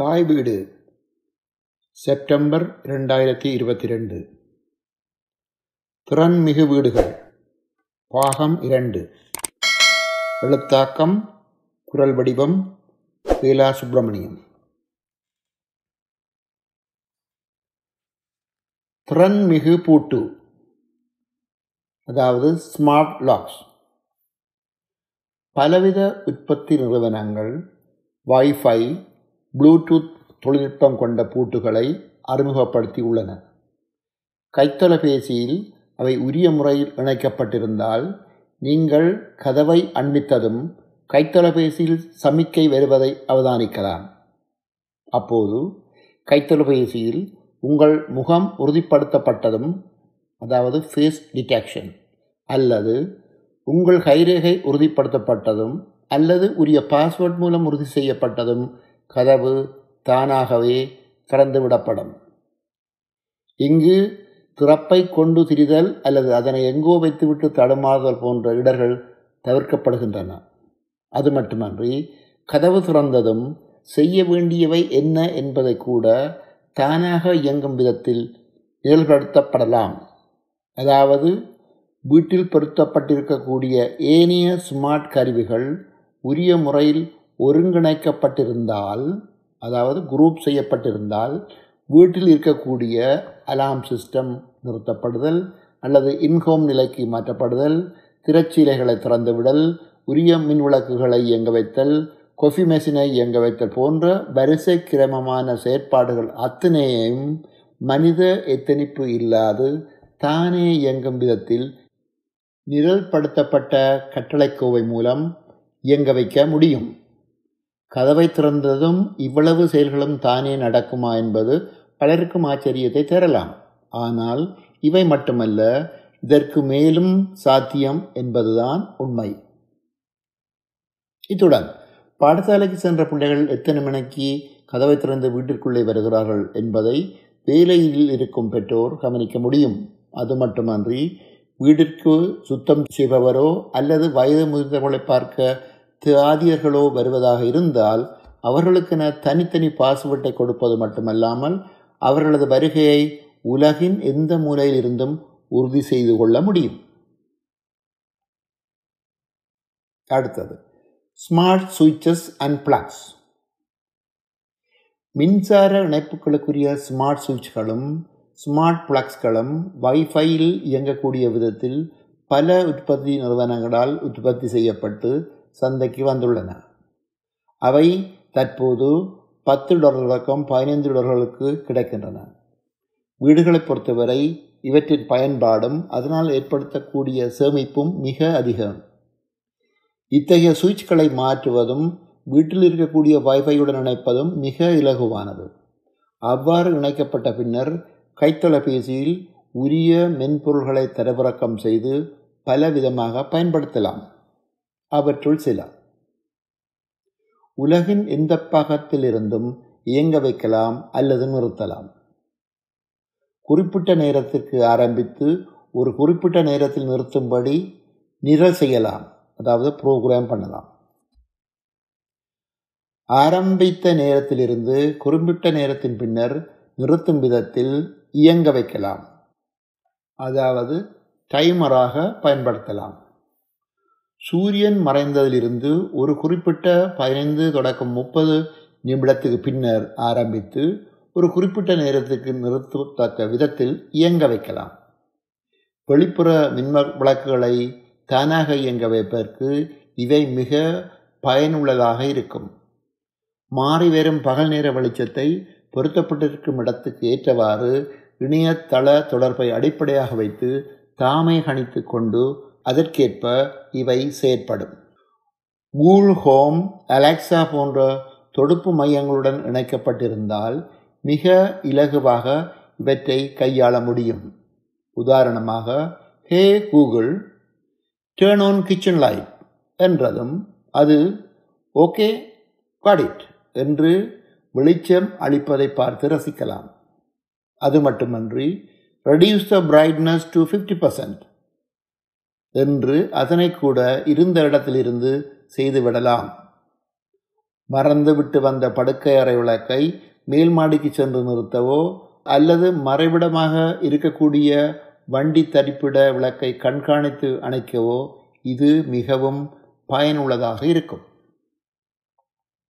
தாய் வீடு. செப்டம்பர் இரண்டாயிரத்தி இருபத்தி ரெண்டு திறன்மிகு வீடுகள். பாகம் இரண்டு. எழுத்தாக்கம் குரல் வடிவம் லீலா சுப்பிரமணியம். திறன்மிகு பூட்டு. அதாவது ஸ்மார்ட் லாக்ஸ் பலவித உற்பத்தி நிறுவனங்கள் வைஃபை ப்ளூடூத் தொழில்நுட்பம் கொண்ட பூட்டுகளை அறிமுகப்படுத்தி உள்ளன கைத்தொலைபேசியில் அவை உரிய முறையில் இணைக்கப்பட்டிருந்தால் நீங்கள் கதவை அண்மித்ததும் கைத்தொலைபேசியில் சமிக்கை வருவதை அவதானிக்கலாம். அப்போது கைத்தொலைபேசியில் உங்கள் முகம் உறுதிப்படுத்தப்பட்டதும் அதாவது ஃபேஸ் டிடெக்ஷன் அல்லது உங்கள் கைரேகை உறுதிப்படுத்தப்பட்டதும் அல்லது உரிய பாஸ்வேர்ட் மூலம் உறுதி செய்யப்பட்டதும் கதவு தானாகவே திறந்துவிடப்படும். இங்கு திறப்பை கொண்டு திரிதல் அல்லது அதனை எங்கோ வைத்துவிட்டு தடுமாறுதல் போன்ற இடர்கள் தவிர்க்கப்படுகின்றன. அது மட்டுமன்றி கதவு திறந்ததும் செய்ய வேண்டியவை என்ன என்பதை கூட தானாக இயங்கும் விதத்தில் நிகழ்படுத்தப்படலாம் அதாவது வீட்டில் பொருத்தப்பட்டிருக்கக்கூடிய ஏனைய ஸ்மார்ட் கருவிகள் உரிய முறையில் ஒருங்கிணைக்கப்பட்டிருந்தால் அதாவது குரூப் செய்யப்பட்டிருந்தால் வீட்டில் இருக்கக்கூடிய அலாம் சிஸ்டம் நிறுத்தப்படுதல் அல்லது இன்ஹோம் நிலைக்கு மாற்றப்படுதல் திரைச்சீலைகளை திறந்துவிடல் உரிய மின் விளக்குகளை இயங்க வைத்தல் கொஃபி மெஷினை இயங்க வைத்தல் போன்ற வரிசை கிரமமான செயற்பாடுகள் அத்தனையும் மனித எத்தனிப்பு இல்லாது தானே இயங்கும் விதத்தில் நிரல்படுத்தப்பட்ட கட்டளைக்கோவை மூலம் இயங்க வைக்க முடியும். கதவை திறந்ததும் இவ்வளவு செயல்களும் தானே நடக்குமா என்பது பலருக்கும் ஆச்சரியத்தை தரலாம். ஆனால் இவை மட்டுமல்ல இதற்கு மேலும் சாத்தியம் என்பதுதான் உண்மை. இத்துடன் பாடசாலைக்கு சென்ற பிள்ளைகள் எத்தனை மணிக்கு கதவை திறந்து வீட்டிற்குள்ளே வருகிறார்கள் என்பதை வேலையில் இருக்கும் பெற்றோர் கவனிக்க முடியும். அது மட்டுமன்றி வீட்டிற்கு சுத்தம் செய்பவரோ அல்லது வயது முதிர்ந்தவர்களை பார்க்க தியாதியர்களோ வருவதாக இருந்தால் அவர்களுக்கென தனித்தனி பாஸ்வேர்ட்டை கொடுப்பது மட்டுமல்லாமல் அவர்களது வருகையை உலகின் எந்த மூலையில் இருந்தும் உறுதி செய்து கொள்ள முடியும். அடுத்தது. ஸ்மார்ட் சுவிச்சஸ் அண்ட் பிளக்ஸ் மின்சார இணைப்புகளுக்குரிய ஸ்மார்ட் சுவிட்ச்களும் ஸ்மார்ட் பிளக்ஸ்களும் வைஃபையில் இயங்கக்கூடிய விதத்தில் பல உற்பத்தி நிறுவனங்களால் உற்பத்தி செய்யப்பட்டு சந்தைக்கு வந்துள்ளன. அவை தற்போது பத்து டாலர்களுக்கும் பதினைந்து டாலர்களுக்கு கிடைக்கின்றன. வீடுகளை பொறுத்தவரை இவற்றின் பயன்பாடும் அதனால் ஏற்படுத்தக்கூடிய சேமிப்பும் மிக அதிகம். இத்தகைய சுவிட்ச்களை மாற்றுவதும் வீட்டில் இருக்கக்கூடிய வைஃபையுடன் இணைப்பதும் மிக இலகுவானது. அவ்வாறு இணைக்கப்பட்ட பின்னர் கைத்தொலைபேசியில் உரிய மென்பொருள்களை தரவிறக்கம் செய்து பல விதமாக பயன்படுத்தலாம். அவற்றுள் சில. உலகின் எந்த பாகத்திலிருந்தும் இயங்க வைக்கலாம் அல்லது நிறுத்தலாம். குறிப்பிட்ட நேரத்திற்கு ஆரம்பித்து ஒரு குறிப்பிட்ட நேரத்தில் நிறுத்தும்படி நிரல் செய்யலாம். அதாவது ப்ரோக்ராம் பண்ணலாம். ஆரம்பித்த நேரத்திலிருந்து குறிப்பிட்ட நேரத்தின் பின்னர் நிறுத்தும் விதத்தில் இயங்க வைக்கலாம். அதாவது டைமராக பயன்படுத்தலாம். சூரியன் மறைந்ததிலிருந்து ஒரு குறிப்பிட்ட பதினைந்து தொடக்கம் முப்பது நிமிடத்துக்கு பின்னர் ஆரம்பித்து ஒரு குறிப்பிட்ட நேரத்துக்கு நிறுத்தத்தக்க விதத்தில் இயங்க வைக்கலாம். வெளிப்புற மின்ம விளக்குகளை தானாக இயங்க வைப்பதற்கு இவை மிக பயனுள்ளதாக இருக்கும். மாறி வரும் பகல் நேர வெளிச்சத்தை பொருத்தப்பட்டிருக்கும் இடத்துக்கு ஏற்றவாறு இணையதள தொடர்பை அடிப்படையாக வைத்து தாமே கணித்து கொண்டு அதற்கேற்ப இவை செயற்படும். கூல் ஹோம் அலெக்சா போன்ற தொடுப்பு மையங்களுடன் இணைக்கப்பட்டிருந்தால் மிக இலகுவாக இவற்றை கையாள முடியும். உதாரணமாக hey Google turn on kitchen light என்றதும் அது ஓகே காடிட் என்று வெளிச்சம் அளிப்பதை பார்த்து ரசிக்கலாம். அது மட்டுமன்றி reduce the brightness to fifty percent என்று அதனை கூட இருந்த இடத்திலிருந்து செய்துவிடலாம் மறந்துவிட்டு வந்த படுக்கை அறை விளக்கை மேல் மாடிக்கு சென்று நிறுத்தவோ அல்லது மறைவிடமாக இருக்கக்கூடிய வண்டி தரிப்பிட விளக்கை கண்காணித்து அணைக்கவோ இது மிகவும் பயனுள்ளதாக இருக்கும்.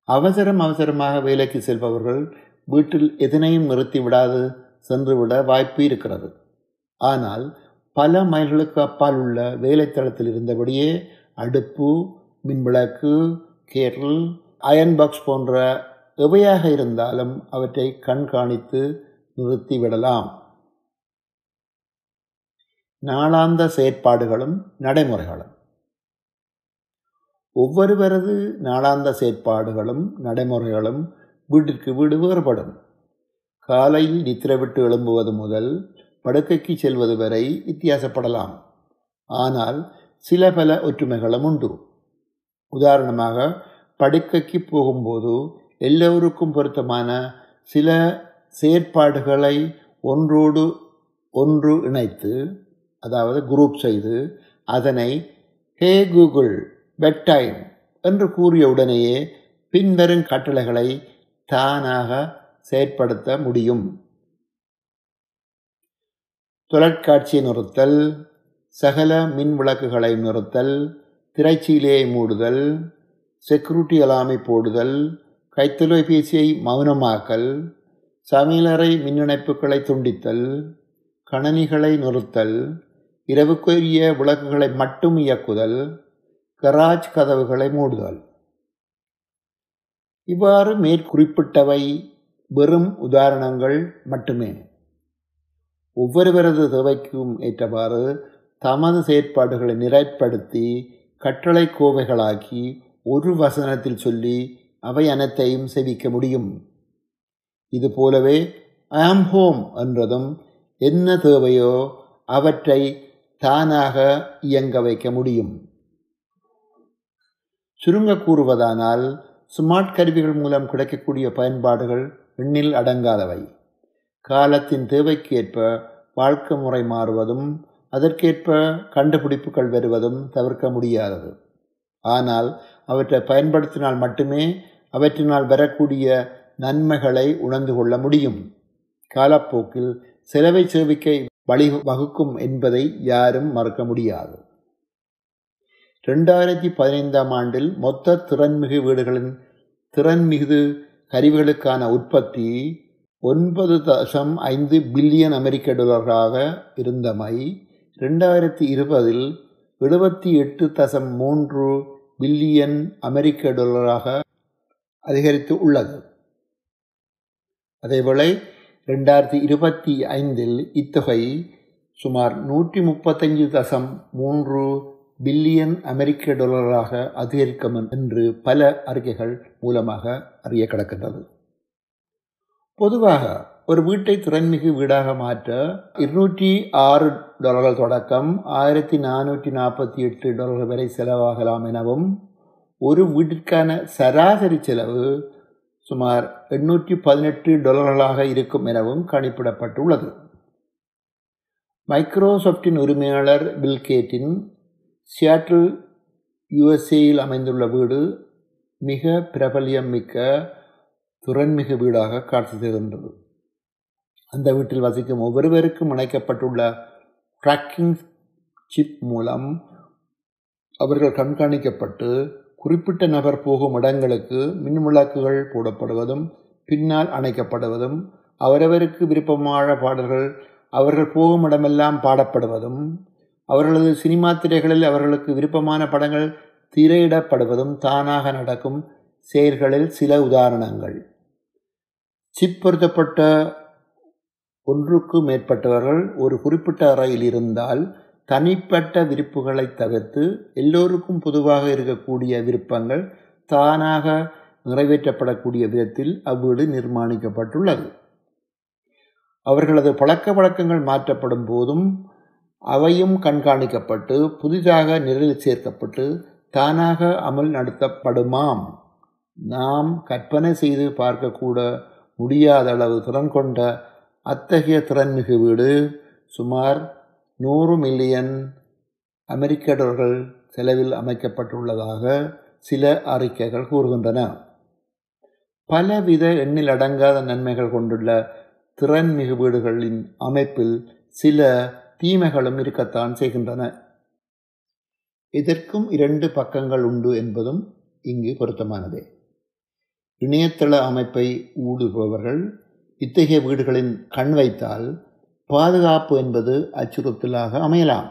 அவசரம் அவசரமாக வேலைக்கு செல்பவர்கள் வீட்டில் எதனையும் நிறுத்தி விடாது சென்றுவிட வாய்ப்பு இருக்கிறது. ஆனால் பல மைல்களுக்கு அப்பால் உள்ள வேலைத்தளத்தில் இருந்தபடியே அடுப்பு மின்விளக்கு கேட்டில் அயன் பாக்ஸ் போன்ற எவையாக இருந்தாலும் அவற்றை கண்காணித்து நிறுத்திவிடலாம் நாளாந்த செயற்பாடுகளும் நடைமுறைகளும். ஒவ்வொருவரது நாளாந்த செயற்பாடுகளும் நடைமுறைகளும் வீட்டிற்கு வீடு வேறுபடும். காலையில் நித்திரவிட்டு எழும்புவது முதல் படுக்கைக்கு செல்வது வரை வித்தியாசப்படலாம். ஆனால் சில பல ஒற்றுமைகளும் உண்டு. உதாரணமாக படுக்கைக்கு போகும்போது எல்லோருக்கும் பொருத்தமான சில செயற்பாடுகளை ஒன்றோடு ஒன்று இணைத்து அதாவது குரூப் செய்து அதனை ஹே கூகுள் பெட் டைம் என்று கூறிய உடனேயே பின்வரும் கட்டளைகளை தானாக செயற்படுத்த முடியும். தொலைக்காட்சியை நிறுத்தல் சகல மின் விளக்குகளை நிறுத்தல் திரைச்சீலையை மூடுதல் செக்யூரிட்டி அலாமை போடுதல் கைத்தொலைபேசியை மௌனமாக்கல் சமையலறை மின் இணைப்புகளை துண்டித்தல் கணனிகளை நிறுத்தல் இரவுக்குரிய விளக்குகளை மட்டும் இயக்குதல் கராஜ் கதவுகளை மூடுதல். இவ்வாறு மேற்குறிப்பிட்டவை வெறும் உதாரணங்கள் மட்டுமே. ஒவ்வொருவரது தேவைக்கும் ஏற்றவாறு தமது செயற்பாடுகளை நிறைப்படுத்தி கட்டளை கோவைகளாக்கி ஒரு வசனத்தில் சொல்லி அவை அனைத்தையும் செவிக்க முடியும். இது போலவே ஆம் ஹோம் என்றதும் என்ன தேவையோ அவற்றை தானாக இயங்க வைக்க முடியும். சுருங்க கூறுவதானால் ஸ்மார்ட் கருவிகள் மூலம் கிடைக்கக்கூடிய பயன்பாடுகள் எண்ணில் அடங்காதவை. காலத்தின் தேவைக்கேற்ப வாழ்க்கை முறை மாறுவதும் அதற்கேற்ப கண்டுபிடிப்புகள் வருவதும் தவிர்க்க முடியாதது. ஆனால் அவற்றை பயன்படுத்தினால் மட்டுமே அவற்றினால் வரக்கூடிய நன்மைகளை உணர்ந்து கொள்ள முடியும். காலப்போக்கில் செலவை சேவிக்க வழி வகுக்கும் என்பதை யாரும் மறுக்க முடியாது. ரெண்டாயிரத்தி பதினைந்தாம் ஆண்டில் மொத்த திறன்மிகு வீடுகளின் திறன்மிகு கருவிகளுக்கான உற்பத்தி ஒன்பது தசம் ஐந்து பில்லியன் அமெரிக்க டாலர்களாக இருந்தமை ரெண்டாயிரத்தி இருபதில் எழுபத்தி எட்டு தசம் மூன்று பில்லியன் அமெரிக்க டாலராக அதிகரித்து உள்ளது. அதேவேளை ரெண்டாயிரத்தி இருபத்தி ஐந்தில் இத்தொகை சுமார் நூற்றி முப்பத்தஞ்சு தசம் மூன்று பில்லியன் அமெரிக்க டாலராக அதிகரிக்கும் என்று பல அறிக்கைகள் மூலமாக அறிய கிடக்கின்றது. பொதுவாக ஒரு வீட்டை திறன்மிகு வீடாக மாற்ற இருநூற்றி ஆறு டாலர்கள் தொடக்கம் ஆயிரத்தி நானூற்றி நாற்பத்தி எட்டு டாலர்கள் வரை செலவாகலாம் எனவும் ஒரு வீட்டிற்கான சராசரி செலவு சுமார் எண்ணூற்றி பதினெட்டு டாலர்களாக இருக்கும் எனவும் கணிப்பிடப்பட்டுள்ளது. மைக்ரோசாஃப்டின் உரிமையாளர் பில்கேட்டின் சியாட்டில் யுஎஸ்ஏயில் அமைந்துள்ள வீடு மிக பிரபல்யம் மிக்க திறன்மிகு வீடாக காட்சி தருகின்றது. அந்த வீட்டில் வசிக்கும் ஒவ்வொருவருக்கும் இணைக்கப்பட்டுள்ள ட்ராக்கிங் சிப் மூலம் அவர்கள் கண்காணிக்கப்பட்டு குறிப்பிட்ட நபர் போகும் இடங்களுக்கு மின் விளக்குகள் போடப்படுவதும் பின்னால் அணைக்கப்படுவதும் அவரவருக்கு விருப்பமான பாடல்கள் அவர்கள் போகும் இடமெல்லாம் பாடப்படுவதும் அவர்களது சினிமா திரைகளில் அவர்களுக்கு விருப்பமான படங்கள் திரையிடப்படுவதும் தானாக நடக்கும் செயல்களில் சில உதாரணங்கள். சிப்பருத்தப்பட்ட ஒன்றுக்கு மேற்பட்டவர்கள் ஒரு குறிப்பிட்ட அறையில் இருந்தால் தனிப்பட்ட விருப்புகளை தவிர்த்து எல்லோருக்கும் பொதுவாக இருக்கக்கூடிய விருப்பங்கள் தானாக நிறைவேற்றப்படக்கூடிய விதத்தில் அவ்வீடு நிர்மாணிக்கப்பட்டுள்ளது. அவர்களது பழக்க வழக்கங்கள் மாற்றப்படும் போதும் அவையும் கண்காணிக்கப்பட்டு புதிதாக நிரலில் சேர்க்கப்பட்டு தானாக அமல் நடத்தப்படுமாம். நாம் கற்பனை செய்து பார்க்கக்கூட முடியாத அளவு திறன் கொண்ட அத்தகைய திறன்மிகு வீடு சுமார் நூறு மில்லியன் அமெரிக்க டாலர்கள் செலவில் அமைக்கப்பட்டுள்ளதாக சில அறிக்கைகள் கூறுகின்றன. பலவித எண்ணில் அடங்காத நன்மைகள் கொண்டுள்ள திறன்மிகு வீடுகளின் அமைப்பில் சில தீமைகளும் இருக்கத்தான் செய்கின்றன. இதற்கும் இரண்டு பக்கங்கள் உண்டு என்பதும் இங்கு பொருத்தமானதே. இணையதள அமைப்பை ஊடுபவர்கள் இத்தகைய வீடுகளின் கண் வைத்தால் பாதுகாப்பு என்பது அச்சுறுத்தலாக அமையலாம்.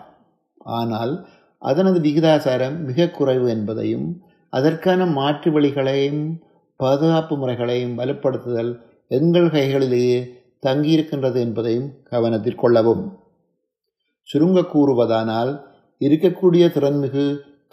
ஆனால் அதனது விகிதாசாரம் மிக குறைவு என்பதையும் அதற்கான மாற்று வழிகளையும் பாதுகாப்பு முறைகளையும் வலுப்படுத்துதல் எங்கள் கைகளிலேயே தங்கியிருக்கின்றது என்பதையும் கவனத்தில் கொள்ளவும். சுருங்க கூறுவதானால் இருக்கக்கூடிய திறன்மிகு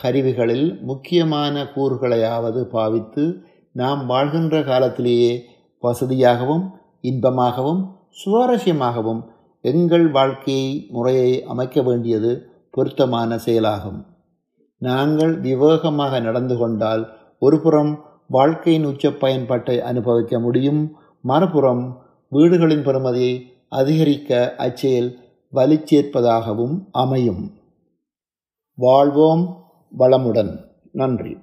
கருவிகளில் முக்கியமான கூறுகளையாவது பாவித்து நாம் வாழ்கின்ற காலத்திலேயே வசதியாகவும் இன்பமாகவும் சுவாரஸ்யமாகவும் எங்கள் வாழ்க்கை முறையை அமைக்க வேண்டியது பொருத்தமான செயலாகும். நாங்கள் விவேகமாக நடந்து கொண்டால் ஒருபுறம் வாழ்க்கையின் உச்ச பயன்பாட்டை அனுபவிக்க முடியும். மறுபுறம் வீடுகளின் பெறுமதியை அதிகரிக்க அச்செயல் வலிச்சேர்ப்பதாகவும் அமையும். வாழ்வோம் வளமுடன். நன்றி.